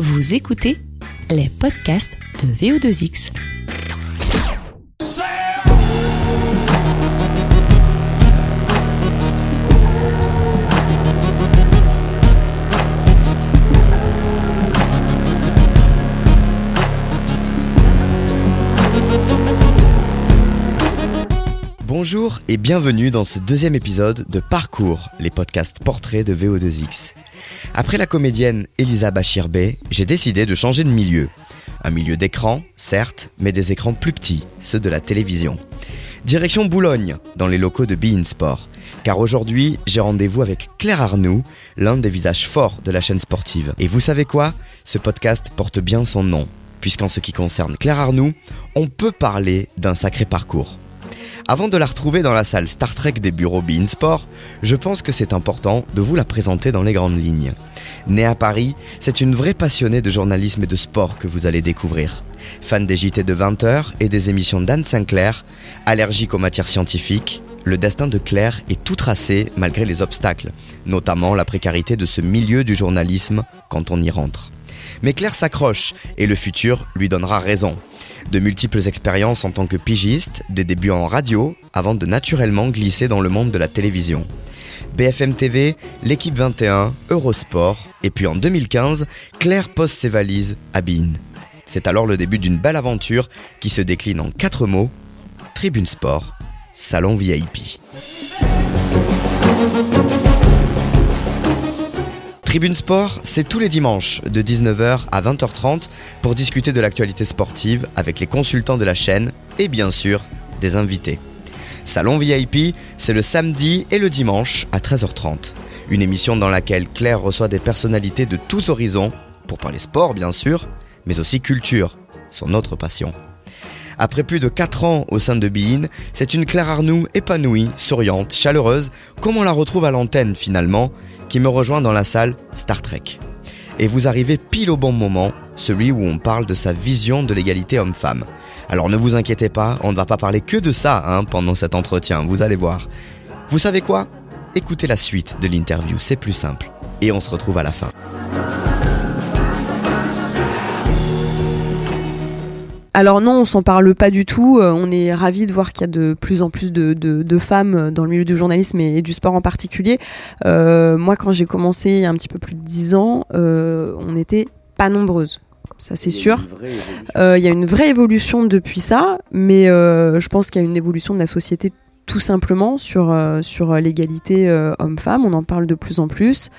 Vous écoutez les podcasts de VO2X. Bonjour et bienvenue dans ce deuxième épisode de Parcours, les podcasts portraits de VO2X. Après la comédienne Elisa Bachirbe, j'ai décidé de changer de milieu. Un milieu d'écran, certes, mais des écrans plus petits, ceux de la télévision. Direction Boulogne, dans les locaux de Bein Sport. Car aujourd'hui, j'ai rendez-vous avec Claire Arnoux, l'un des visages forts de la chaîne sportive. Et vous savez quoi? Ce podcast porte bien son nom, puisqu'en ce qui concerne Claire Arnoux, on peut parler d'un sacré parcours. Avant de la retrouver dans la salle Star Trek des bureaux Bein Sport, je pense que c'est important de vous la présenter dans les grandes lignes. Née à Paris, c'est une vraie passionnée de journalisme et de sport que vous allez découvrir. Fan des JT de 20h et des émissions d'Anne Sinclair, allergique aux matières scientifiques, le destin de Claire est tout tracé malgré les obstacles, notamment la précarité de ce milieu du journalisme quand on y rentre. Mais Claire s'accroche et le futur lui donnera raison. De multiples expériences en tant que pigiste, des débuts en radio, avant de naturellement glisser dans le monde de la télévision. BFM TV, l'équipe 21, Eurosport, et puis en 2015, Claire pose ses valises à Bein. C'est alors le début d'une belle aventure qui se décline en quatre mots Tribune Sport, Salon VIP. Tribune Sport, c'est tous les dimanches de 19h à 20h30 pour discuter de l'actualité sportive avec les consultants de la chaîne et bien sûr des invités. Salon VIP, c'est le samedi et le dimanche à 13h30. Une émission dans laquelle Claire reçoit des personnalités de tous horizons, pour parler sport bien sûr, mais aussi culture, son autre passion. Après plus de 4 ans au sein de Bein, c'est une Claire Arnoux épanouie, souriante, chaleureuse, comme on la retrouve à l'antenne finalement, qui me rejoint dans la salle Star Trek. Et vous arrivez pile au bon moment, celui où on parle de sa vision de l'égalité homme-femme. Alors ne vous inquiétez pas, on ne va pas parler que de ça hein, pendant cet entretien, vous allez voir. Vous savez quoi? Écoutez la suite de l'interview, c'est plus simple. Et on se retrouve à la fin. Alors non, on s'en parle pas du tout. Euh, on est ravis de voir qu'il y a de plus en plus de, de- de femmes dans le milieu du journalisme et, du sport en particulier. Euh, moi, quand j'ai commencé il y a un petit peu plus de 10 ans, euh, on n'était pas nombreuses. Ça, c'est sûr. Euh, Il y a une vraie évolution depuis ça, mais euh, je pense qu'il y a une évolution de la société tout simplement sur, euh, sur l'égalité euh, homme-femme. On en parle de plus en plus.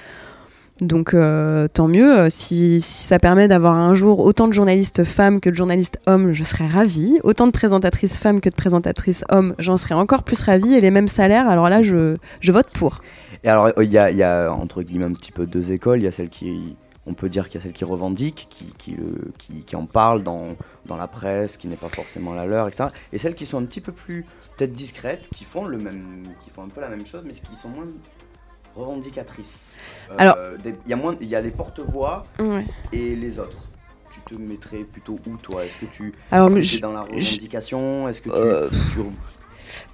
Donc euh, tant mieux. Euh, Si, si ça permet d'avoir un jour autant de journalistes femmes que de journalistes hommes, je serais ravie. Autant de présentatrices femmes que de présentatrices hommes, j'en serais encore plus ravie. Et les mêmes salaires, alors là, je, vote pour. Et alors, il y a, il y a, entre guillemets un petit peu deux écoles. Il y a celle qui, on peut dire qu'il y a celle qui revendique, qui, qui, le- qui, qui en parle dans, dans la presse, qui n'est pas forcément la leur, etc. Et celles qui sont un petit peu plus peut-être discrètes, qui font le même, qui font un peu la même chose, mais qui sont moins revendicatrices. Euh, Alors- il y a moins, il y a les porte-voix et les autres. Tu te mettrais plutôt où toi? Est-ce que tu Alors, je- t'es dans la revendication? Est-ce que tu, Euh, tu-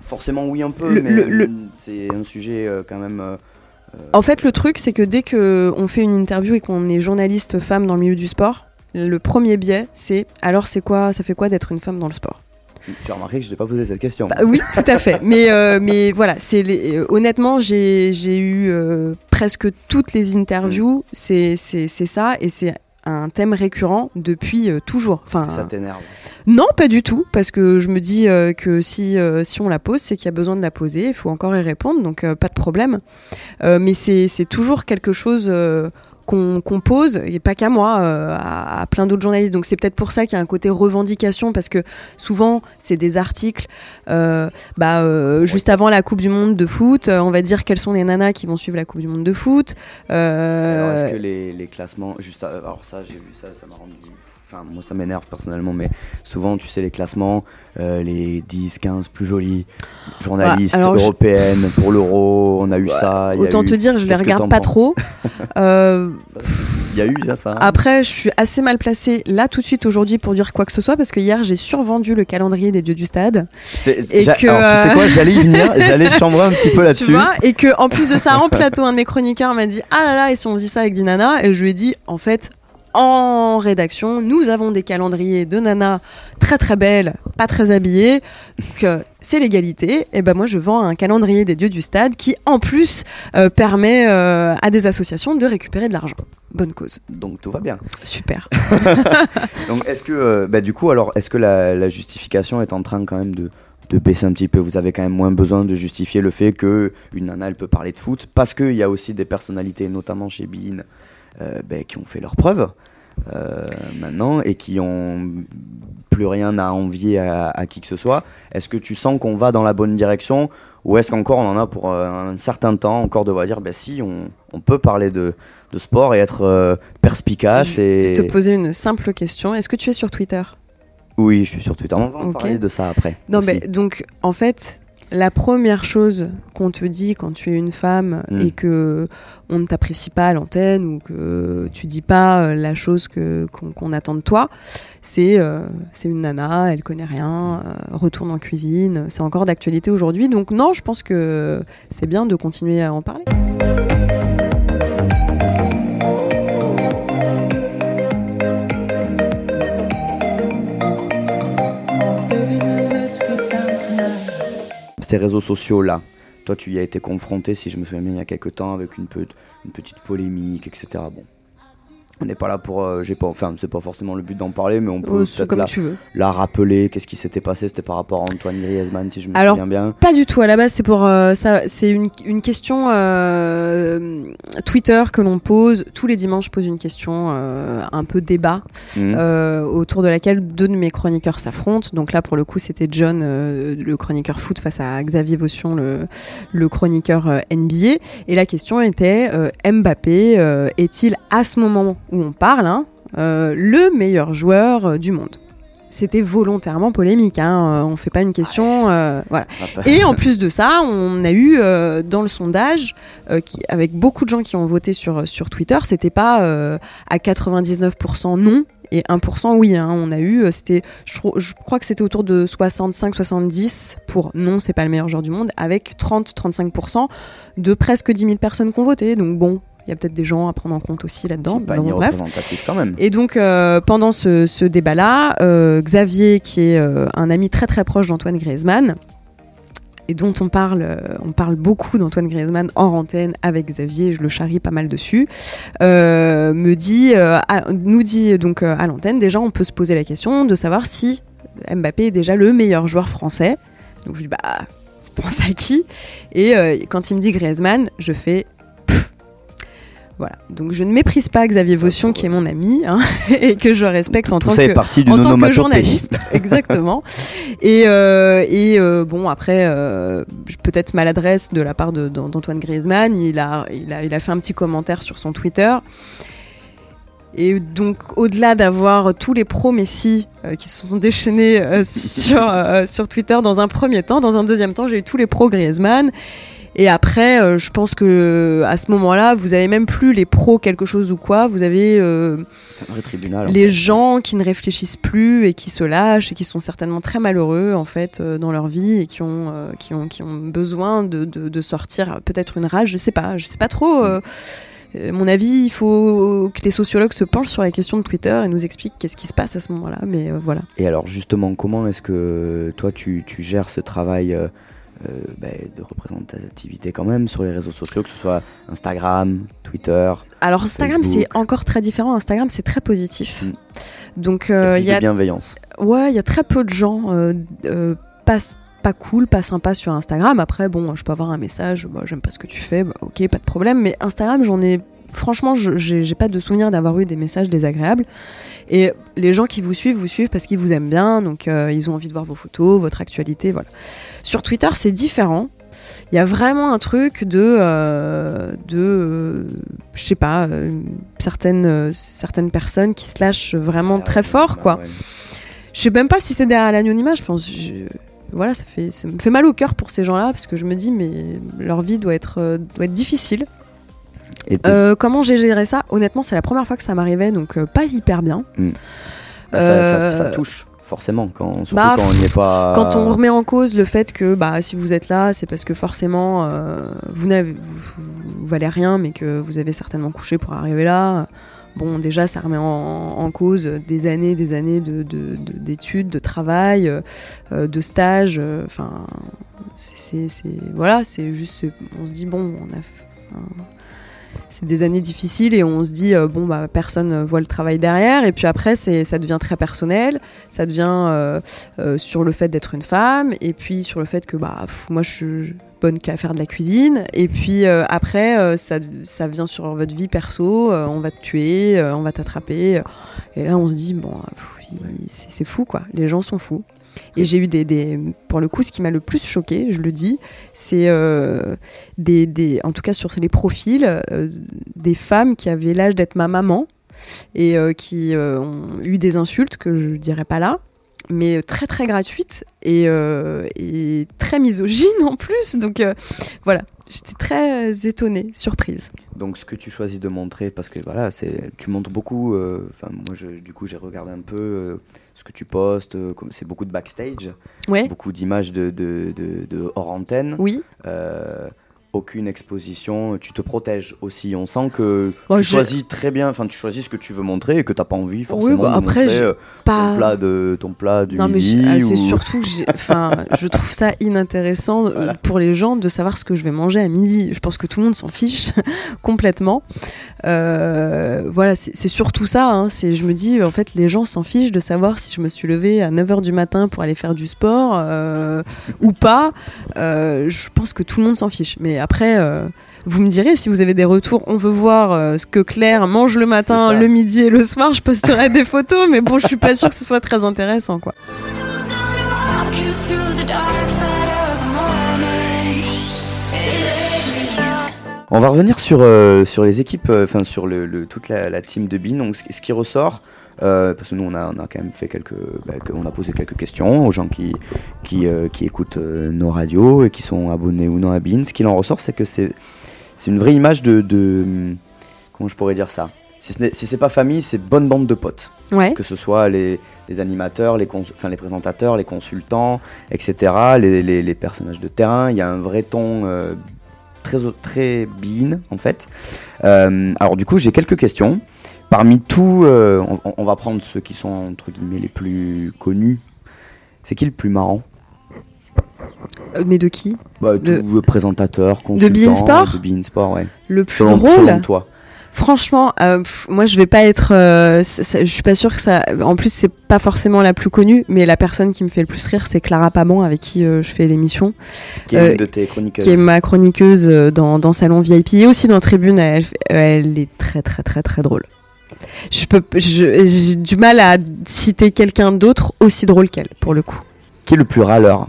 Forcément oui un peu, Le- mais le- le- c'est un sujet euh, quand même... euh, En fait, le truc, c'est que dès que on fait une interview et qu'on est journaliste femme dans le milieu du sport, le premier biais, c'est alors c'est quoi, ça fait quoi d'être une femme dans le sport? Tu as remarqué que je t'ai pas posé cette question. Bah oui, tout à fait. Mais, euh, mais voilà, c'est les- euh, honnêtement, j'ai eu euh, presque toutes les interviews, c'est c'est- ça, et c'est un thème récurrent depuis euh, toujours. Enfin, ça t'énerve. non, pas du tout, parce que je me dis euh, que si, euh, si on la pose, c'est qu'il y a besoin de la poser, il faut encore y répondre, donc pas de problème. Mais c'est c'est toujours quelque chose qu'on pose, et pas qu'à moi, euh, à, plein d'autres journalistes. Donc c'est peut-être pour ça qu'il y a un côté revendication, parce que souvent, c'est des articles, euh, bah, euh, juste avant la Coupe du Monde de foot, on va dire quelles sont les nanas qui vont suivre la Coupe du Monde de foot. Alors, est-ce que les, classements, juste, alors ça, j'ai vu ça, ça m'a rendu. Enfin, moi, ça m'énerve personnellement, mais souvent, tu sais, les classements, euh, les 10, 15 plus jolies journalistes Ouais, je- européennes pour l'euro, on a eu ça. Autant eu- te dire, je les regarde pas trop. Euh, Il y a eu ça, ça. Après, je suis assez mal placée là tout de suite aujourd'hui pour dire quoi que ce soit parce que hier j'ai survendu le calendrier des dieux du stade. Et que, Alors, tu sais euh, quoi, j'allais y venir, j'allais chambrer un petit peu là-dessus. Et que en plus de ça, en plateau, un de mes chroniqueurs m'a dit Ah là là, et si on faisait ça avec Dinana Et je lui ai dit En fait, en rédaction, nous avons des calendriers de nanas très très belles, pas très habillées, donc euh, c'est l'égalité. Et ben moi je vends un calendrier des dieux du stade qui en plus euh, permet euh, à des associations de récupérer de l'argent. Bonne cause. Donc tout va bien. Super. Donc est-ce que, euh, bah, du coup, alors, est-ce que la, la justification est en train quand même de, de baisser un petit peu? Vous avez quand même moins besoin de justifier le fait que une nana, elle peut parler de foot, parce qu'il y a aussi des personnalités, notamment chez euh, bah, qui ont fait leurs preuves euh, maintenant et qui ont plus rien à envier à, à qui que ce soit. Est-ce que tu sens qu'on va dans la bonne direction ou est-ce qu'encore on en a pour euh, un certain temps encore devoir dire, bah si, on, on peut parler de, de sport et être euh, perspicace Je vais et... te poser une simple question. Est-ce que tu es sur Twitter? Oui, je suis sur Twitter. On va en parler de ça après. Non, aussi. mais donc, en fait, la première chose qu'on te dit quand tu es une femme Mm. et que on ne t'apprécie pas à l'antenne ou que tu dis pas euh, la chose que qu'on qu'on attend de toi, c'est euh, c'est une nana, elle connaît rien, euh, retourne en cuisine. C'est encore d'actualité aujourd'hui. Donc non, je pense que c'est bien de continuer à en parler. Réseaux sociaux-là, toi tu y as été confronté, si je me souviens bien, il y a quelques temps, avec une, une petite polémique, etc. Bon. On n'est pas là pour. euh, j'ai pas, enfin, c'est pas forcément le but d'en parler, mais on peut Oh, peut-être la, rappeler. Qu'est-ce qui s'était passé C'était par rapport à Antoine Griezmann, si je me Alors, souviens bien. Pas du tout. À la base, c'est pour euh, ça. C'est une, une question euh, Twitter que l'on pose tous les dimanches. Je pose une question euh, un peu débat euh, autour de laquelle deux de mes chroniqueurs s'affrontent. Donc là, pour le coup, c'était John, le chroniqueur foot, face à Xavier Vaution, le, le chroniqueur NBA. Et la question était Mbappé est-il à ce moment où on parle hein, euh, le meilleur joueur euh, du monde C'était volontairement polémique. Hein, euh, on fait pas une question. euh, voilà. Ah, bah, Et en plus de ça, on a eu euh, dans le sondage, qui, avec beaucoup de gens qui ont voté sur, sur Twitter, c'était pas à 99% non et 1% oui. hein. On a eu, c'était, je, je crois que c'était autour de 65-70 pour non, c'est pas le meilleur joueur du monde, avec 30-35% de presque 10 000 personnes qui ont voté. Donc bon, il y a peut-être des gens à prendre en compte aussi là-dedans. pas Bon, bref. quand même. Et donc, euh, pendant ce, ce débat-là, euh, Xavier, qui est euh, un ami très très proche d'Antoine Griezmann, et dont on parle, on parle beaucoup d'Antoine Griezmann en antenne avec Xavier, je le charrie pas mal dessus, me dit, à- nous dit donc à l'antenne, déjà on peut se poser la question de savoir si Mbappé est déjà le meilleur joueur français. Donc je dis, bah, pense à qui? Et euh, quand il me dit Griezmann, je fais... Voilà, donc je ne méprise pas Xavier Vaution qui est mon ami hein, et que je respecte en Tout tant que en tant journaliste, exactement. Et, euh, et euh, bon, après, euh, peut-être maladresse de la part d'Antoine Griezmann, il a, il, a, il a fait un petit commentaire sur son Twitter. Et donc, au-delà d'avoir tous les pros Messi euh, qui se sont déchaînés euh, sur, euh, sur Twitter dans un premier temps, dans un deuxième temps, j'ai eu tous les pros Griezmann. Et après, euh, je pense que à ce moment-là, vous avez même plus les pros quelque chose ou quoi. Vous avez euh, en les fait. gens qui ne réfléchissent plus et qui se lâchent et qui sont certainement très malheureux en fait euh, dans leur vie et qui ont euh, qui ont qui ont besoin de, de, de sortir peut-être une rage je sais pas je sais pas trop euh, euh, mon avis il faut que les sociologues se penchent sur la question de Twitter et nous expliquent qu'est-ce qui se passe à ce moment-là mais euh, voilà Et alors justement, comment est-ce que toi tu, tu gères ce travail euh, ben, de représentativité quand même sur les réseaux sociaux, que ce soit Instagram, Twitter alors Instagram c'est encore très différent Instagram c'est très positif Mm. donc il y a euh, y a bienveillance. Ouais, il y a très peu de gens euh, euh, pas, cool, pas sympa sur Instagram. Après, bon, je peux avoir un message, bah, j'aime pas ce que tu fais, bah, ok, pas de problème. Mais Instagram, j'en ai. Franchement, j'ai pas de souvenir d'avoir eu des messages désagréables. Et les gens qui vous suivent, vous suivent parce qu'ils vous aiment bien, donc euh, ils ont envie de voir vos photos, votre actualité, voilà. Sur Twitter, c'est différent. Il y a vraiment un truc de, euh, de, euh, je sais pas, euh, certaines, certaines personnes qui se lâchent vraiment très fort, quoi. Ouais. Je sais même pas si c'est derrière l'anonymat, je pense. je- Voilà, ça, fait, ça me fait mal au cœur pour ces gens-là, parce que je me dis, mais leur vie doit être, doit être difficile. Et Euh, comment j'ai géré ça Honnêtement, c'est la première fois que ça m'arrivait, donc euh, pas hyper bien. bah, ça, ça- ça euh, touche forcément quand, surtout bah, quand on n'y est pas. Quand on remet en cause le fait que bah, si vous êtes là, c'est parce que forcément vous, n'avez, vous, vous valez rien, mais que vous avez certainement couché pour arriver là. bon, déjà, ça remet en, en cause des années, des années de- de- de- d'études, de, travail, de stage. euh, Enfin, c'est, c'est- c'est- voilà, c'est juste, on se dit bon, on a. enfin, c'est des années difficiles et on se dit euh, bon bah personne euh, voit le travail derrière. Et puis après c'est ça devient très personnel. Ça devient euh, sur le fait d'être une femme et puis sur le fait que bah moi je suis bonne qu'à faire de la cuisine. Et puis après ça, ça vient sur votre vie perso. On va te tuer on va t'attraper. Et là on se dit bon c'est fou quoi. Les gens sont fous et j'ai eu des, des- pour le coup ce qui m'a le plus choqué je le dis c'est euh, des, des en tout cas sur les profils euh, des femmes qui avaient l'âge d'être ma maman et euh, qui ont eu des insultes que je dirais pas là mais très très gratuites et, et très misogynes en plus donc voilà j'étais très étonnée surprise Donc ce que tu choisis de montrer, parce que voilà, tu montres beaucoup. moi, du coup, j'ai regardé un peu ce que tu postes. euh, comme c'est beaucoup de backstage, ouais beaucoup d'images de, de, de- de hors antenne. oui euh, aucune exposition, tu te protèges aussi. On sent que tu je- choisis très bien, enfin tu choisis ce que tu veux montrer et que t'as pas envie forcément bah, de après, montrer j'ai euh, pas ton plat de ton plat du Non midi. ah, c'est ou- surtout enfin je trouve ça inintéressant euh, Voilà. pour les gens de savoir ce que je vais manger à midi. Je pense que tout le monde s'en fiche complètement. Euh, voilà, c'est c'est surtout ça. hein. C'est je me dis en fait les gens s'en fichent de savoir si je me suis levée à 9h du matin pour aller faire du sport euh, ou pas. Euh, je pense que tout le monde s'en fiche. Mais après euh, vous me direz si vous avez des retours, on veut voir euh, ce que Claire mange le matin, le midi et le soir. Je posterai des photos, mais bon, je suis pas sûre que ce soit très intéressant, quoi. On va revenir sur, euh, sur les équipes, euh, enfin sur le, le- toute la, la team de Bean. Donc, ce, ce qui ressort, euh, parce que nous on a, on a quand même fait quelques, bah, on a posé quelques questions aux gens qui, qui, euh, qui écoutent euh, nos radios et qui sont abonnés ou non à Bean. Ce qu'il en ressort, c'est que c'est, c'est une vraie image de, de, comment je pourrais dire ça? Si ce n'est si c'est pas famille, c'est bonne bande de potes. Ouais. que ce soit les, les animateurs, les, cons- les présentateurs, les consultants, etc., les, les- les personnages de terrain. Il y a un vrai ton euh, très, très bean, en fait. Alors, du coup, j'ai quelques questions. Parmi tous, euh, on, on va prendre ceux qui sont, entre guillemets, les plus connus. C'est qui le plus marrant? Euh, Mais de qui? Bah, De- tout, présentateur, consultant. Beansport De Beansport, ouais. Le plus Selon, drôle selon toi. Franchement, euh, pff, moi je vais pas être. euh, ça- ça- je suis pas sûre que ça. En plus, c'est pas forcément la plus connue, mais la personne qui me fait le plus rire, c'est Clara Paban, avec qui euh, je fais l'émission, Qui est une de tes chroniqueuses qui est ma chroniqueuse dans, dans Salon VIP et aussi dans Tribune. Elle, elle est très très très très drôle. Je peux, j'ai du mal à citer quelqu'un d'autre aussi drôle qu'elle, pour le coup. Qui est le plus râleur?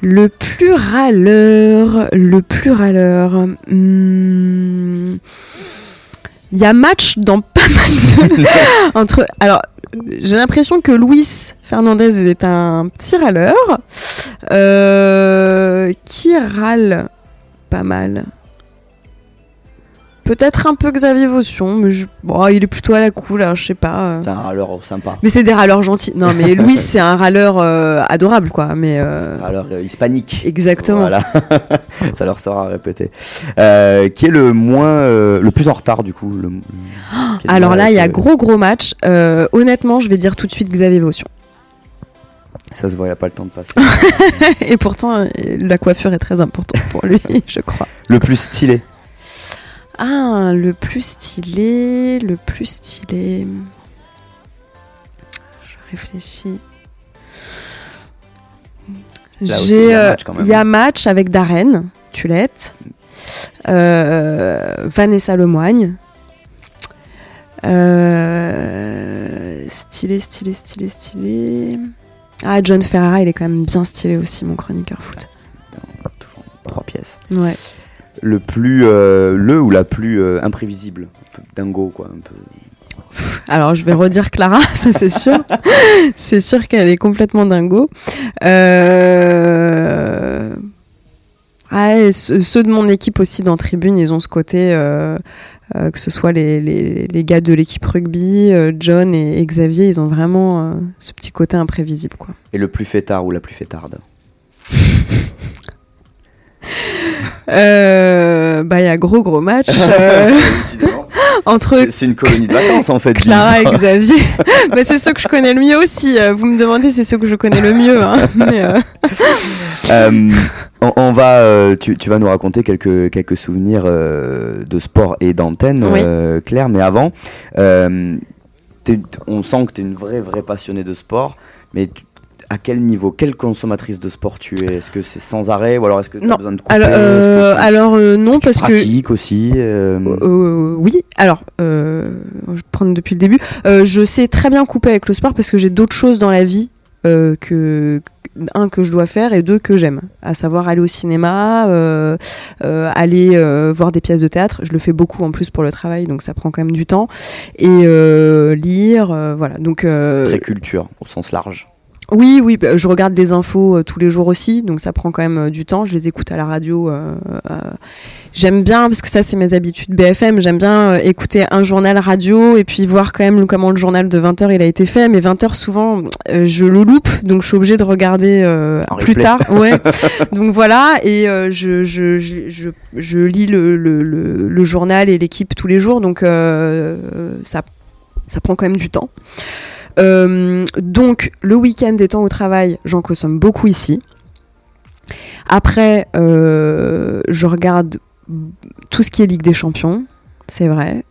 Le plus râleur, le plus râleur. hmm, Il y a match dans pas mal de. entre. Alors, j'ai l'impression que Luis Fernandez est un petit râleur. Euh, qui râle pas mal? Peut-être un peu Xavier Vaution, mais je- bon, il est plutôt à la cool, alors je sais pas. euh. C'est un râleur sympa. Mais c'est des râleurs gentils. Non, mais Louis, c'est un râleur euh, adorable, quoi. Mais euh, Râleur euh, hispanique. exactement. Voilà, ça leur sera à répéter. Euh, qui est le moins, euh, le plus en retard du coup le- le- qui a du Alors mal là, il y a euh, gros gros match. Euh, honnêtement, je vais dire tout de suite Xavier Vaution. Ça se voit, il a pas le temps de passer. Et pourtant, euh, la coiffure est très importante pour lui, je crois. le plus stylé. Ah, le plus stylé, le plus stylé. Je réfléchis. J'ai, il y a euh, il y a match avec Darren, Tulette, euh, Vanessa Lemoigne. Euh, stylé, stylé, stylé, stylé. Ah, John Ferrara, il est quand même bien stylé aussi, mon chroniqueur foot. Toujours trois pièces. Ouais. Le plus, euh, le ou la plus euh, imprévisible, un peu dingo quoi, un peu. Alors, je vais redire Clara, ça c'est sûr. c'est sûr qu'elle est complètement dingo. Euh... Ah, et ce- ceux de mon équipe aussi dans Tribune, ils ont ce côté, euh, euh, que ce soit les, les- les gars de l'équipe rugby, euh, John et, et Xavier, ils ont vraiment ce petit côté imprévisible. Quoi. Et le plus fêtard ou la plus fêtarde? Euh, bah, il y a gros gros match. euh, entre C'est- une colonie de vacances en fait. Clara et. Xavier. Mais c'est ceux que je connais le mieux aussi. Euh, Vous me demandez, c'est ceux que je connais le mieux. hein. Mais, euh, on, on va, tu, tu vas nous raconter quelques, quelques souvenirs de sport et d'antenne, Oui. Claire. Mais avant, on sent que tu es une vraie, vraie passionnée de sport. Mais tu- à quel niveau, quelle consommatrice de sport tu es? Est-ce que c'est sans arrêt ou alors est-ce que tu as Non. besoin de couper? Alors, euh, alors, euh, non, parce que. pratiques aussi euh, oui, alors, je vais prendre depuis le début. Je sais très bien couper avec le sport parce que j'ai d'autres choses dans la vie que un que je dois faire et deux que j'aime, à savoir aller au cinéma, euh, euh, aller euh, voir des pièces de théâtre. Je le fais beaucoup en plus pour le travail, donc ça prend quand même du temps. Et lire, voilà. Donc Très culture au sens large. Oui, oui, bah, je regarde des infos euh, tous les jours aussi, donc ça prend quand même euh, du temps. Je les écoute à la radio. euh, j'aime bien, parce que ça c'est mes habitudes BFM, j'aime bien écouter un journal radio et puis voir quand même comment le journal de 20h il a été fait. Mais 20h souvent je le loupe, donc je suis obligée de regarder plus replay. tard. Ouais. donc voilà, et je, je, je, je, je lis le, le, le, le journal et l'équipe tous les jours, donc ça, ça prend quand même du temps. Euh, donc, le week-end étant au travail, j'en consomme beaucoup ici. Après, euh, je regarde tout ce qui est Ligue des Champions, c'est vrai.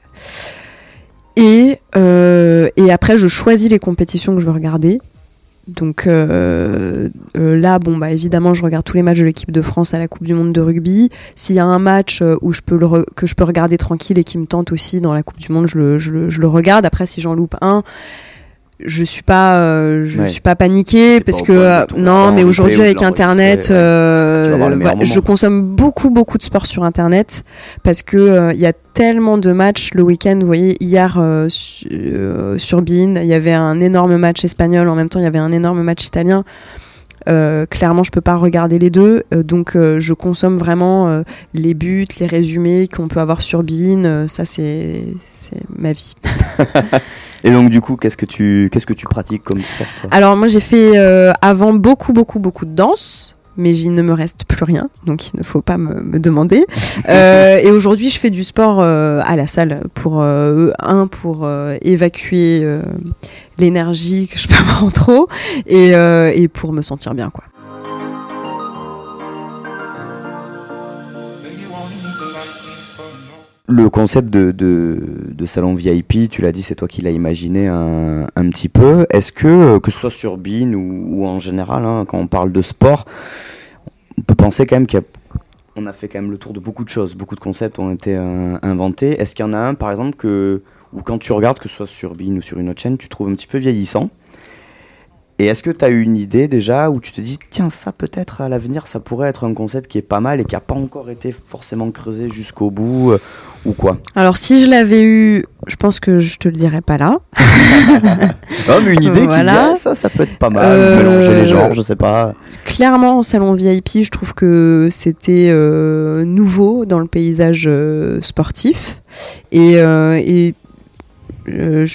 Et, euh, après, je choisis les compétitions que je veux regarder. Donc là, bon, bah, évidemment, je regarde tous les matchs de l'équipe de France à la Coupe du Monde de rugby. S'il y a un match où je peux que je peux regarder tranquille et qui me tente aussi dans la Coupe du Monde, je le regarde. Après, si j'en loupe un, je suis pas, euh, je Ouais. suis pas paniquée parce pas que euh, tout non, mais aujourd'hui avec Internet, euh, voilà, je consomme beaucoup beaucoup de sport sur Internet parce que euh, il y a tellement de matchs le week-end. Vous voyez, hier euh, euh, sur Bein, il y avait un énorme match espagnol. En même temps, il y avait un énorme match italien. Euh, clairement, je peux pas regarder les deux, euh, donc euh, je consomme vraiment les buts, les résumés qu'on peut avoir sur euh, ça, c'est ma vie. Et donc du coup, qu'est-ce que tu, qu'est-ce que tu pratiques comme sport Alors moi j'ai fait avant beaucoup beaucoup beaucoup de danse, mais il ne me reste plus rien, donc il ne faut pas me, me demander. Euh, et aujourd'hui je fais du sport euh, à la salle pour euh, un pour évacuer l'énergie que je peux avoir en trop et, et pour me sentir bien quoi. Le concept de, salon VIP, tu l'as dit, c'est toi qui l'as imaginé un, petit peu. Est-ce que, euh, que ce soit sur Bean ou, en général, hein, quand on parle de sport, on peut penser quand même qu'on a fait quand même le tour de beaucoup de choses, beaucoup de concepts ont été euh, inventés. Est-ce qu'il y en a un, par exemple, que, ou quand tu regardes, que ce soit sur Bean ou sur une autre chaîne, tu trouves un petit peu vieillissant? Et est-ce que tu as eu une idée déjà où tu te dis, tiens, ça peut-être à l'avenir, ça pourrait être un concept qui est pas mal et qui n'a pas encore été forcément creusé jusqu'au bout euh, ou quoi? Alors si je l'avais eu, je pense que je te le dirais pas là. Non, mais une idée Voilà. qui dit, ah, ça, ça peut être pas mal, Euh, mélanger les genres, je sais pas. Clairement, en salon VIP, je trouve que c'était euh, nouveau dans le paysage sportif. Et, et je,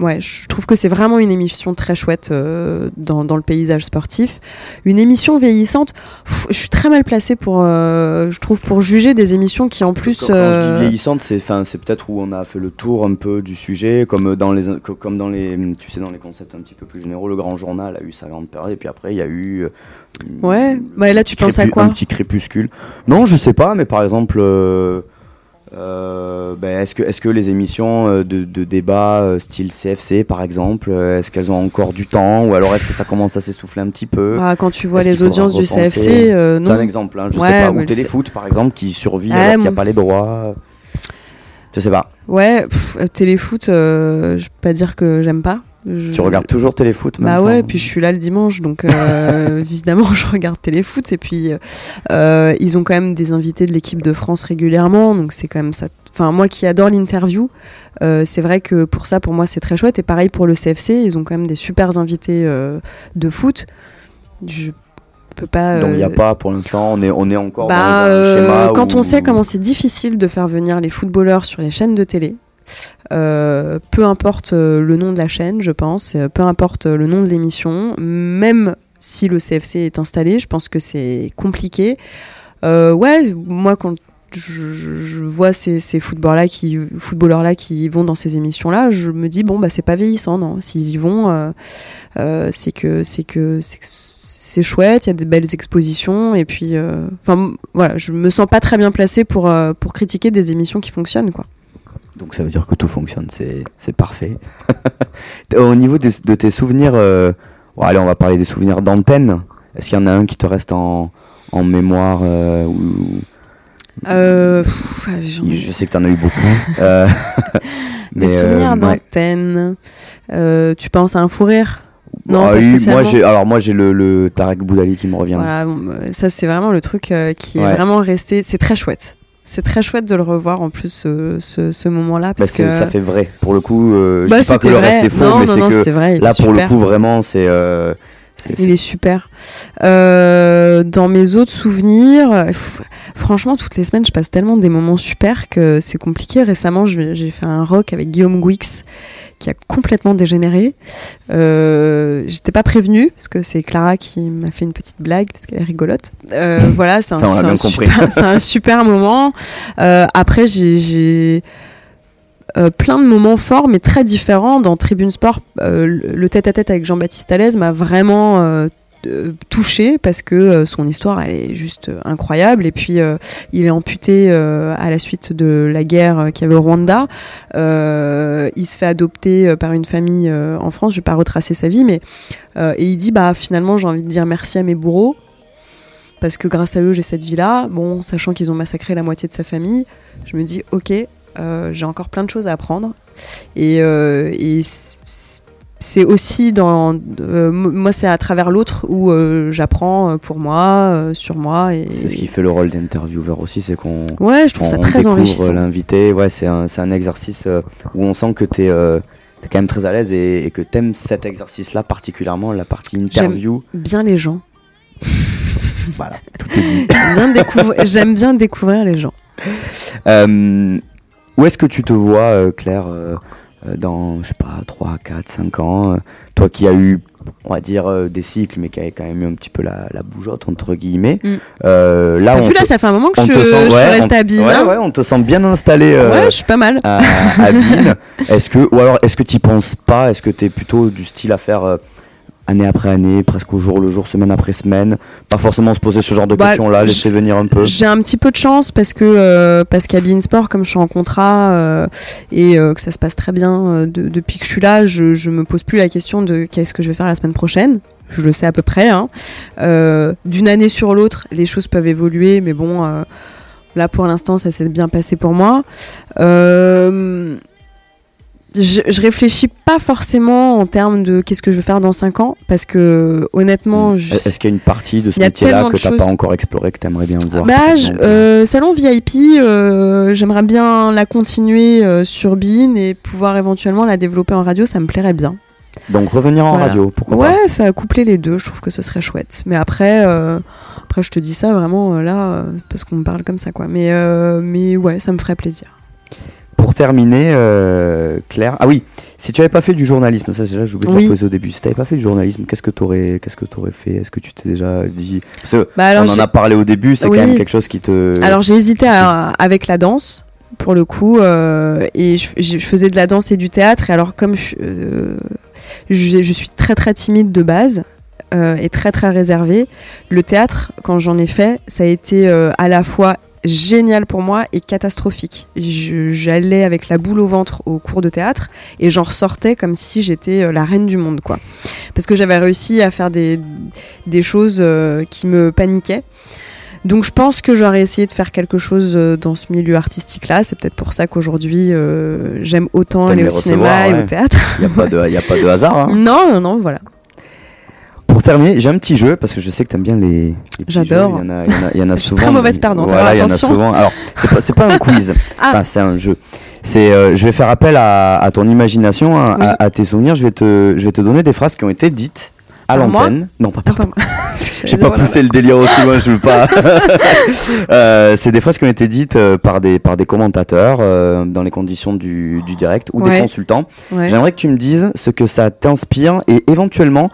ouais, je trouve que c'est vraiment une émission très chouette euh, dans, dans le paysage sportif. Une émission vieillissante, pff, je suis très mal placée pour, euh, je trouve, pour juger des émissions qui en plus... Quand, quand je euh, dis vieillissante, c'est, c'est peut-être où on a fait le tour un peu du sujet, comme dans les, co- comme dans les, tu sais, dans les concepts un petit peu plus généraux. Le Grand Journal a eu sa grande période, et puis après, il y a eu. euh, Ouais, bah, là, tu penses à quoi Un petit crépuscule. Non, je sais pas, mais par exemple. Euh, ben, est-ce que, est-ce que les émissions euh, de, de débat euh, style CFC par exemple, est-ce qu'elles ont encore du temps ou alors est-ce que ça commence à s'essouffler un petit peu? Bah, quand tu vois les audiences du CFC, euh, C'est un non. exemple, hein, je Ouais, sais pas. Ou Téléfoot par exemple qui survit Ah, alors qu'il n'y a pas les droits. Je sais pas. Ouais, pff, téléfoot, euh, je peux pas dire que j'aime pas. Je- Tu regardes toujours Téléfoot même Bah ouais, puis je suis là le dimanche, donc euh, évidemment je regarde téléfoot. Et puis euh, ils ont quand même des invités de l'équipe de France régulièrement, donc c'est quand même ça. Enfin moi qui adore l'interview, euh, c'est vrai que pour ça, pour moi c'est très chouette. Et pareil pour le CFC, ils ont quand même des super invités de foot. Je peux pas. Donc il n'y a pas pour l'instant, on est, on est encore bah, dans euh, schéma quand où- on sait comment c'est difficile de faire venir les footballeurs sur les chaînes de télé, euh, peu importe euh, le nom de la chaîne, je pense, euh, peu importe le nom de l'émission, même si le CFC est installé, je pense que c'est compliqué. Ouais, moi quand je, vois ces, footballeurs-là qui, vont dans ces émissions-là, je me dis bon bah c'est pas vieillissant non. S'ils y vont, c'est que c'est chouette. Il y a des belles expositions et puis enfin voilà, je me sens pas très bien placée pour pour critiquer des émissions qui fonctionnent quoi. Donc ça veut dire que tout fonctionne, c'est parfait. Au niveau des- de tes souvenirs, euh, bon, allez, on va parler des souvenirs d'antenne. Est-ce qu'il y en a un qui te reste en, en mémoire euh, ou- Euh, pff, j'en- Je sais que tu en as eu beaucoup. Euh, Des souvenirs euh, d'antenne. Tu penses à un fou rire? Non, Ah pas oui, moi j'ai alors moi j'ai le, le Tarek Boudali qui me revient. Voilà, bon, bah, ça c'est vraiment le truc qui est Ouais. vraiment resté. C'est très chouette. C'est très chouette de le revoir en plus ce, ce, ce moment-là Parce parce que ça fait vrai. Pour le coup, euh, je bah, pas que le reste est faux, non, mais non, non, que vrai. là pour le coup vraiment c'est. euh, Il est super. Euh, dans mes autres souvenirs, franchement, toutes les semaines, je passe tellement des moments super que c'est compliqué. Récemment, j'ai fait un rock avec Guillaume Guix qui a complètement dégénéré. Euh, J'étais pas prévenue parce que c'est Clara qui m'a fait une petite blague parce qu'elle est rigolote. Euh, voilà, c'est un, super, c'est un super moment. Euh, après, j'ai- euh, plein de moments forts, mais très différents. Dans Tribune Sport, euh, le tête-à-tête avec Jean-Baptiste Alès m'a vraiment euh, touché parce que euh, son histoire elle est juste euh, incroyable. Et puis euh, il est amputé à la suite de la guerre qu'il y avait au Rwanda. Il se fait adopter par une famille en France. Je vais pas retracer sa vie mais et il dit bah finalement j'ai envie de dire merci à mes bourreaux. Parce que grâce à eux j'ai cette vie là bon sachant qu'ils ont massacré la moitié de sa famille je me dis ok j'ai encore plein de choses à apprendre. Et, et c'est aussi dans euh, moi c'est à travers l'autre où euh, j'apprends euh, pour moi euh, sur moi et C'est ce qui fait le rôle d'intervieweur aussi, c'est qu'on ouais je trouve on ça très découvre enrichissant l'invité. Ouais, c'est un, c'est un exercice où on sent que tu es, quand même très à l'aise et, et que tu aimes cet exercice-là particulièrement, la partie interview. bien les gens Voilà, tout est dit. J'aime bien découvrir les gens où est-ce que tu te vois, Claire, dans, je sais pas, 3, 4, 5 ans euh, Toi qui as eu, on va dire, euh, des cycles, mais qui avait quand même eu un petit peu la, la bougeotte, entre guillemets. Mm. Euh, là, T'as vu là ça fait un moment que je, sent- je ouais, restée on- à Bine Ouais, hein. ouais, on te sent bien installé. euh, Ouais, je suis pas mal à, à Bienne. Est-ce que, ou alors, est-ce que tu penses pas? Est-ce que tu es plutôt du style à faire euh, année après année, presque au jour le jour, semaine après semaine Pas forcément se poser ce genre de Bah, questions-là, laisser venir un peu. J'ai un petit peu de chance parce que euh, parce qu'à Bein Sport, comme je suis en contrat euh, et euh, que ça se passe très bien de- depuis que je suis là, je, je me pose plus la question de qu'est-ce que je vais faire la semaine prochaine. Je le sais à peu près. hein. Euh, D'une année sur l'autre, les choses peuvent évoluer, mais bon, euh, là pour l'instant, ça s'est bien passé pour moi. Euh, je, je réfléchis pas forcément en termes de qu'est-ce que je vais faire dans 5 ans parce que honnêtement, je, Est-ce qu'il y a une partie de ce métier-là que tu n'as pas encore exploré, que tu aimerais bien voir Bah, je- euh, salon VIP, euh, j'aimerais bien la continuer euh, sur Bean et pouvoir éventuellement la développer en radio, ça me plairait bien. Donc revenir en Voilà. radio, pourquoi Ouais, enfin, coupler les deux, je trouve que ce serait chouette. Mais après, après je te dis ça vraiment là parce qu'on me parle comme ça quoi. Mais mais ouais, ça me ferait plaisir. Pour terminer, euh, Claire, ah oui, si tu avais pas fait du journalisme, ça déjà j'ai oublié de Oui. la poser au début, si tu n'avais pas fait du journalisme, qu'est-ce que tu aurais, qu'est-ce que t'aurais fait? Est-ce que tu t'es déjà dit Parce que Bah alors on en a parlé au début, c'est Oui. quand même quelque chose qui te. Alors j'ai hésité à- avec la danse pour le coup euh, et je, faisais de la danse et du théâtre et alors comme je, euh, je, je suis très très timide de base euh, et très très réservée, le théâtre quand j'en ai fait ça a été euh, à la fois génial pour moi et catastrophique. J'allais avec la boule au ventre au cours de théâtre et j'en ressortais comme si j'étais euh, la reine du monde quoi. Parce que j'avais réussi à faire des, des choses euh, qui me paniquaient. Donc je pense que j'aurais essayé de faire quelque chose euh, dans ce milieu artistique-là. C'est peut-être pour ça qu'aujourd'hui euh, j'aime autant aller au cinéma recevoir, et ouais. au théâtre. Il n'y a, pas de- y a pas de hasard. hein. Non, non, non, voilà. Pour terminer, j'ai un petit jeu parce que je sais que t'aimes bien les. J'adore. Il y en a, il y en a- il y en a Je suis souvent. très mauvaise perdante, Voilà, il y en a souvent. Alors, c'est pas, pas un quiz. Ah. Enfin, c'est un jeu. C'est, euh, je vais faire appel à, à ton imagination, à, Oui. à- à tes souvenirs. Je vais te, je vais te donner des phrases qui ont été dites à l'antenne. Non, pas par moi. J'ai pas poussé le délire aussi loin, je veux pas. Euh, c'est des phrases qui ont été dites euh, par des par des commentateurs euh, dans les conditions du, du direct ou des consultants. Ouais. J'aimerais que tu me dises ce que ça t'inspire et éventuellement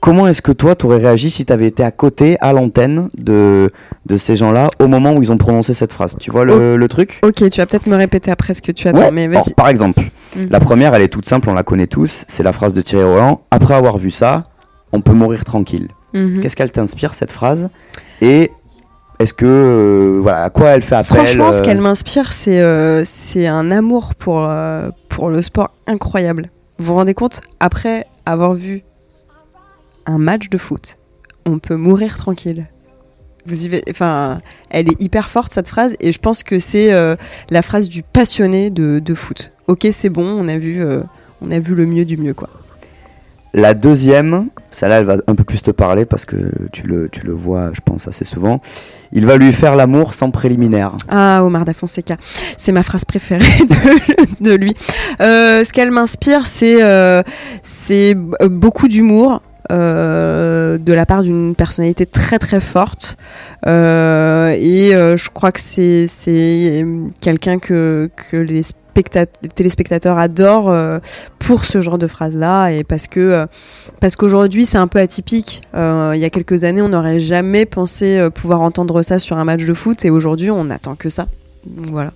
comment est-ce que toi, t'aurais réagi si t'avais été à côté, à l'antenne de, de ces gens-là, au moment où ils ont prononcé cette phrase? Tu vois le, le truc? Ok, tu vas peut-être me répéter après ce que tu attends, Ouais. mais Alors, vas-y. par exemple, Mm. la première, elle est toute simple, on la connaît tous. C'est la phrase de Thierry Roland. Après avoir vu ça, on peut mourir tranquille. Mhm. Qu'est-ce qu'elle t'inspire cette phrase? Et est-ce que euh, voilà, à quoi elle fait appel Franchement, ce euh, qu'elle m'inspire, c'est euh, c'est un amour pour, euh, pour le sport incroyable. Vous vous rendez compte? Après avoir vu un match de foot, on peut mourir tranquille. Vous y enfin, elle est hyper forte cette phrase et je pense que c'est euh, la phrase du passionné de, de foot. Ok, c'est bon, on a vu, euh, on a vu le mieux du mieux quoi. La deuxième, celle-là, elle va un peu plus te parler parce que tu le, tu le vois, je pense, assez souvent. Il va lui faire l'amour sans préliminaire. Ah, Omar Da Fonseca, c'est ma phrase préférée de, de lui. Euh, ce qu'elle m'inspire, c'est euh, beaucoup d'humour. Euh, de la part d'une personnalité très très forte. Euh, et euh, je crois que c'est quelqu'un que, que les, spectat- les téléspectateurs adorent pour ce genre de phrase là et parce que euh, parce qu'aujourd'hui c'est un peu atypique. Il y a quelques années on n'aurait jamais pensé pouvoir entendre ça sur un match de foot. Et aujourd'hui on n'attend que ça. Voilà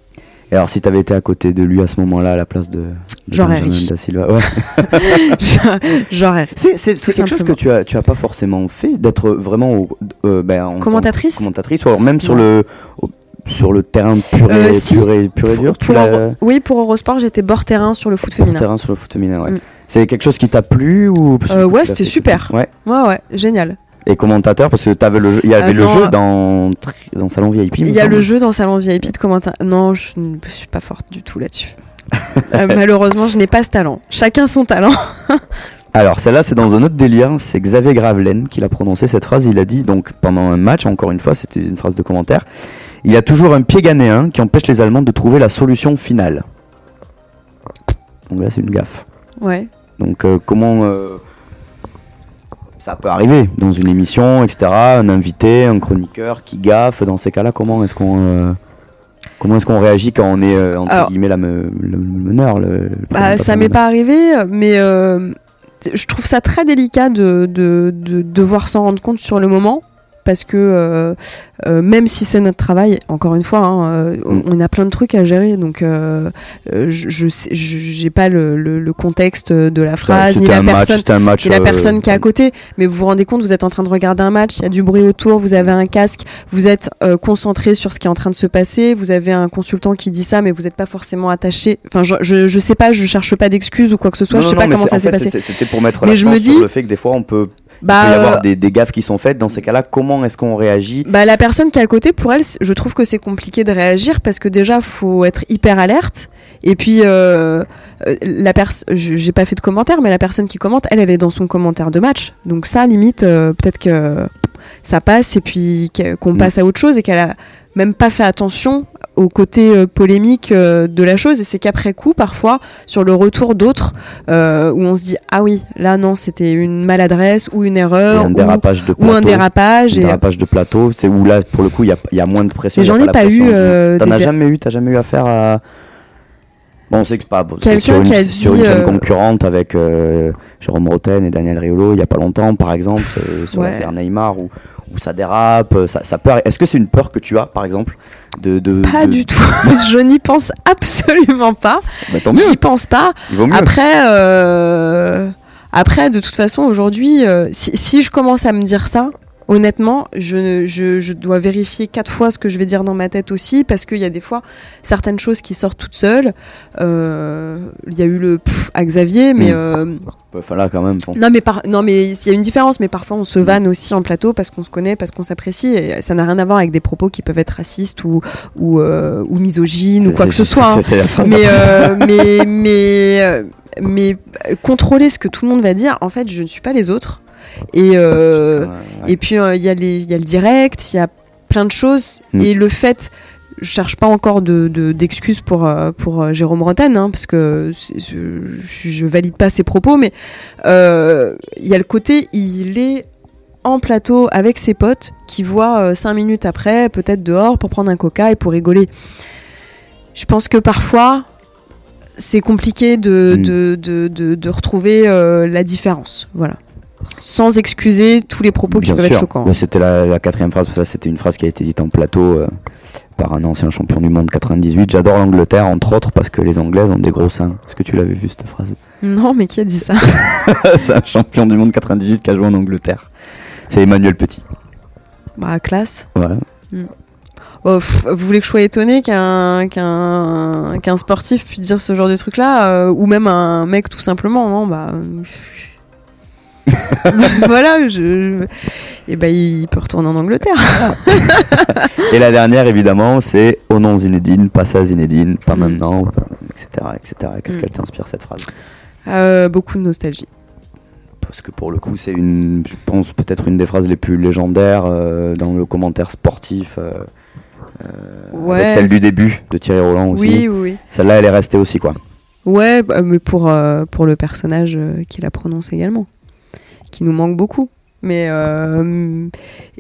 Et alors, si t'avais été à côté de lui à ce moment-là, à la place de, de J'aurais ri. Da Silva, ouais. j'aurais C'est, c'est- quelque chose que tu as, tu as pas forcément fait, d'être vraiment au- euh, ben, en Commentatrice commentatrice, ou alors même sur le, au- sur le terrain pur et, Euh, si. pur et, pur et dur. Pour- pour Euro- oui pour Eurosport j'étais bord terrain sur le foot féminin terrain sur le foot féminin, ouais. Mm. C'est quelque chose qui t'a plu ou Euh, ouais, c'était super. ouais ouais génial Et commentateur parce que t'avais le, il y avait Ah le jeu euh, dans dans salon VIP. Il y a le jeu dans Salon VIP de commentaire. Non, je ne suis pas forte du tout là-dessus. Euh, malheureusement, je n'ai pas ce talent. Chacun son talent. Alors celle-là c'est dans un autre délire, c'est Xavier Gravelaine qui l'a prononcé cette phrase, il a dit donc pendant un match, encore une fois c'était une phrase de commentaire, il y a toujours un pied ghanéen qui empêche les Allemands de trouver la solution finale. Donc là c'est une gaffe. Ouais. Donc euh, comment euh, ça peut arriver dans une émission, etc. Un invité, un chroniqueur qui gaffe. Dans ces cas-là, comment est-ce qu'on euh, comment est-ce qu'on réagit quand on est euh, entre Alors- guillemets la me- le meneur le, Bah, ça m'est pas arrivé, mais euh, je trouve ça très délicat de, de, de devoir s'en rendre compte sur le moment. Parce que euh, euh, même si c'est notre travail, encore une fois, hein, euh, on, Mm. on a plein de trucs à gérer, donc euh, euh, je j'ai pas le, le- le contexte de la phrase ni la match, personne. match. Et la euh, personne qui est à côté. Mais vous vous rendez compte, vous êtes en train de regarder un match, il y a du bruit autour, vous avez un casque, vous êtes euh, concentré sur ce qui est en train de se passer, vous avez un consultant qui dit ça, mais vous n'êtes pas forcément attaché. Enfin, je, je, je sais pas, je cherche pas d'excuses ou quoi que ce soit, Non, je sais non, pas comment ça s'est passé. C'était pour mettre Mais la je me sur le fait que des fois on peut, il Bah, peut y avoir euh, des, des gaffes qui sont faites. Dans ces cas-là, comment est-ce qu'on réagit Bah, la personne qui est à côté, pour elle, je trouve que c'est compliqué de réagir parce que déjà, faut être hyper alerte. Et puis, euh, euh, la personne, j'ai pas fait de commentaire, mais la personne qui commente, elle, elle est dans son commentaire de match. Donc ça, limite, euh, peut-être que ça passe et puis qu'on Mm. passe à autre chose et qu'elle a même pas fait attention au côté euh, polémique euh, de la chose. Et c'est qu'après coup, parfois, sur le retour d'autres, euh, où on se dit ah oui, là non, c'était une maladresse ou une erreur un ou, dérapage de ou plateau. un dérapage. un Et, dépage de plateau, c'est où là pour le coup il y a, y a moins de pression. Mais j'en ai pas eu, euh, T'en as dé- jamais eu, t'as jamais eu affaire à. Bon, on sait que pas. c'est Quelqu'un sur une, qui a c'est sur dit, une euh, concurrente avec euh, Jérôme Roten et Daniel Riolo il y a pas longtemps, par exemple, euh, sur Ouais. l'affaire Neymar où, où ça dérape, euh, ça, ça peut. Est-ce que c'est une peur que tu as, par exemple, de, de Pas de- du tout. je n'y pense absolument pas. Bah, tant mieux, J'y pense pas. il vaut mieux. Après, euh, après, de toute façon, aujourd'hui, euh, si, si je commence à me dire ça, honnêtement, je, ne- je, je dois vérifier quatre fois ce que je vais dire dans ma tête aussi, parce qu'il y a des fois certaines choses qui sortent toutes seules. Euh, Il y a eu le pff à Xavier, mais Mm. euh, Enfin là quand même. bon. non, mais par... non, mais il y a une différence. Mais parfois, on se vanne aussi en plateau parce qu'on se connaît, parce qu'on s'apprécie. Et ça n'a rien à voir avec des propos qui peuvent être racistes ou ou, euh, ou misogynes ou quoi que ce soit. hein. Phrase mais, euh, mais mais euh, mais euh, contrôler ce que tout le monde va dire. En fait, je ne suis pas les autres. Et euh, Ouais, et puis euh, il y a les il y a le direct, il y a plein de choses. Mm. Et le fait je cherche pas encore de, de- d'excuses pour, euh, pour euh, Jérôme Rotten, hein, parce que je, valide pas ses propos, mais euh, il y a le côté, il est en plateau avec ses potes qui voient euh, cinq minutes après, peut-être dehors, pour prendre un coca et pour rigoler. Je pense que parfois, c'est compliqué de, Mm. de, de, de, de retrouver euh, la différence. Voilà. Sans excuser tous les propos qui peuvent être choquants. C'était la, la quatrième phrase, parce que ça, c'était une phrase qui a été dite en plateau euh, par un ancien champion du monde 98. J'adore l'Angleterre, entre autres, parce que les Anglaises ont des gros seins. Est-ce que tu l'avais vu cette phrase? Non, mais qui a dit ça? C'est un champion du monde 98 qui a joué en Angleterre. C'est Emmanuel Petit. Bah, classe. Voilà. Oh, pff, vous voulez que je sois étonné qu'un qu'un qu'un sportif puisse dire ce genre de truc-là, euh, ou même un mec tout simplement, non Bah. voilà, je. Et bah, il peut retourner en Angleterre. Et la dernière, évidemment, c'est Au nom Zinedine, pas ça Zinedine, pas Mm. maintenant, etc. etc. Qu'est-ce Mm. qu'elle t'inspire cette phrase? Euh, beaucoup de nostalgie. Parce que pour le coup, c'est une, je pense, peut-être une des phrases les plus légendaires euh, dans le commentaire sportif. euh, Ouais, avec celle du début de Thierry Roland aussi. Oui, oui, oui. Celle-là, elle est restée aussi, quoi. Ouais, bah, mais pour, euh, pour le personnage euh, qui la prononce également, qui nous manque beaucoup. Mais euh,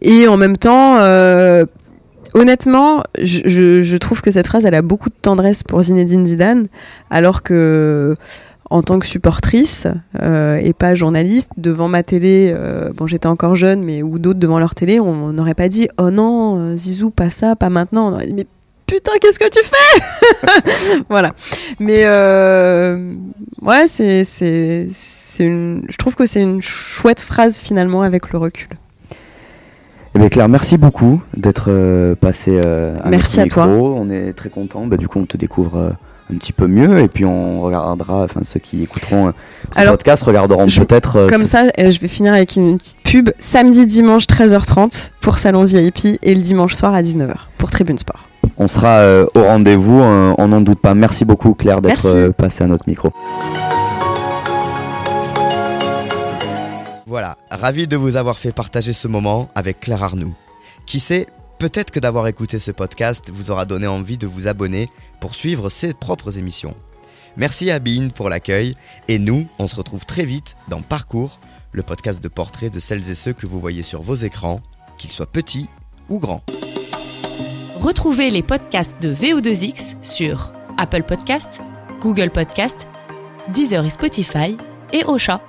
et en même temps, euh, honnêtement, je, trouve que cette phrase elle a beaucoup de tendresse pour Zinedine Zidane, alors que en tant que supportrice euh, et pas journaliste devant ma télé, bon j'étais encore jeune, mais ou d'autres devant leur télé, on n'aurait pas dit oh non Zizou pas ça, pas maintenant. Mais putain qu'est-ce que tu fais Voilà. Mais euh, ouais, c'est, c'est, c'est une, je trouve que c'est une chouette phrase finalement avec le recul. Eh bien, Claire, merci beaucoup d'être euh, passé euh, à Merci à toi. On est très content. Bah, du coup, on te découvre euh, un petit peu mieux. Et puis, on regardera, enfin, ceux qui écouteront euh, ce Alors, podcast regarderont je- peut-être. euh, Comme ça, euh, je vais finir avec une petite pub. Samedi, dimanche 13h30 pour Salon VIP et le dimanche soir à 19h pour Tribune Sport. On sera euh, au rendez-vous, euh, on n'en doute pas. Merci beaucoup, Claire, d'être euh, passée à notre micro. Voilà, ravi de vous avoir fait partager ce moment avec Claire Arnoux. Qui sait, peut-être que d'avoir écouté ce podcast vous aura donné envie de vous abonner pour suivre ses propres émissions. Merci à Bean pour l'accueil et nous, on se retrouve très vite dans Parcours, le podcast de portrait de celles et ceux que vous voyez sur vos écrans, qu'ils soient petits ou grands. Retrouvez les podcasts de VO2X sur Apple Podcasts, Google Podcasts, Deezer et Spotify et Ocha.